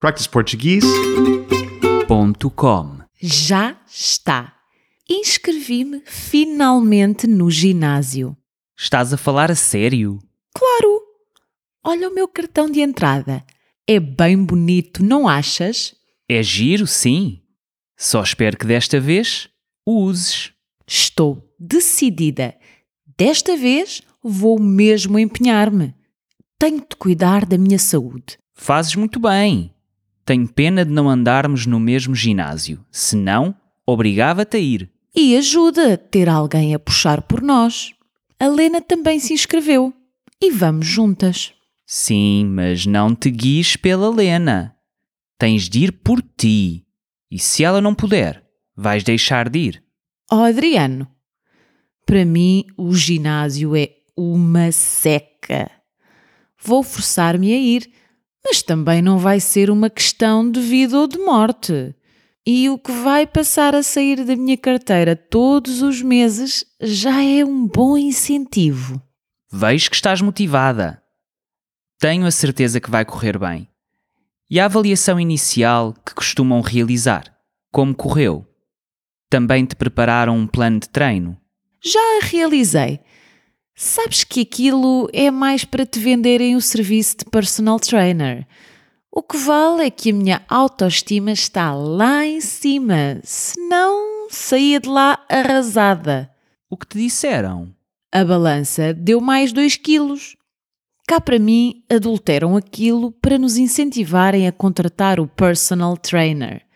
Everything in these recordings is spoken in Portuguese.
practiceportuguese.com Já está. Inscrevi-me finalmente no ginásio. Estás a falar a sério? Claro! Olha o meu cartão de entrada. É bem bonito, não achas? É giro, sim. Só espero que desta vez o uses. Estou decidida. Desta vez vou mesmo empenhar-me. Tenho de cuidar da minha saúde. Fazes muito bem. Tenho pena de não andarmos no mesmo ginásio. Senão, obrigava-te a ir. E ajuda ter alguém a puxar por nós. A Lena também se inscreveu. E vamos juntas. Sim, mas não te guies pela Lena. Tens de ir por ti. E se ela não puder, vais deixar de ir. Oh, Adriano, para mim o ginásio é uma seca. Vou forçar-me a ir, mas também não vai ser uma questão de vida ou de morte. E o que vai passar a sair da minha carteira todos os meses já é um bom incentivo. Vejo que estás motivada. Tenho a certeza que vai correr bem. E a avaliação inicial que costumam realizar? Como correu? Também te prepararam um plano de treino? Já a realizei. Sabes que aquilo é mais para te venderem o serviço de personal trainer. O que vale é que a minha autoestima está lá em cima, senão saía de lá arrasada. O que te disseram? A balança deu mais 2 quilos. Cá para mim, adulteram aquilo para nos incentivarem a contratar o personal trainer.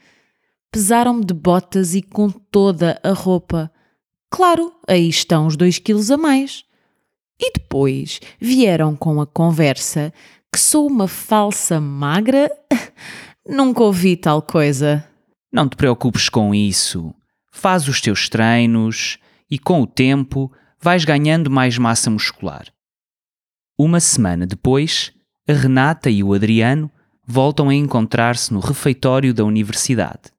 Pesaram-me de botas e com toda a roupa. Claro, aí estão os 2 quilos a mais. E depois vieram com a conversa que sou uma falsa magra? Nunca ouvi tal coisa. Não te preocupes com isso. Faz os teus treinos e, com o tempo, vais ganhando mais massa muscular. Uma semana depois, a Renata e o Adriano voltam a encontrar-se no refeitório da universidade.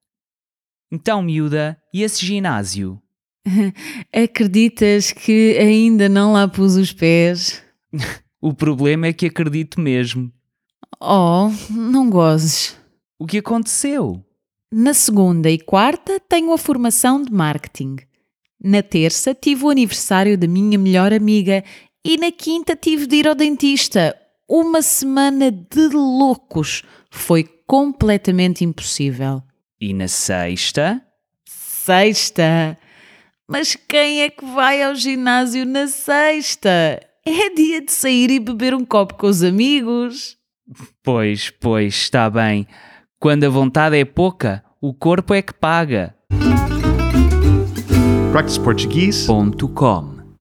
Então, miúda, e esse ginásio? Acreditas que ainda não lá pus os pés? O problema é que acredito mesmo. Oh, não gozes. O que aconteceu? Na segunda e quarta tenho a formação de marketing. Na terça tive o aniversário da minha melhor amiga e na quinta tive de ir ao dentista. Uma semana de loucos. Foi completamente impossível. E na sexta? Sexta! Mas quem é que vai ao ginásio na sexta? É dia de sair e beber um copo com os amigos. Pois, pois, está bem. Quando a vontade é pouca, o corpo é que paga. practiceportuguese.com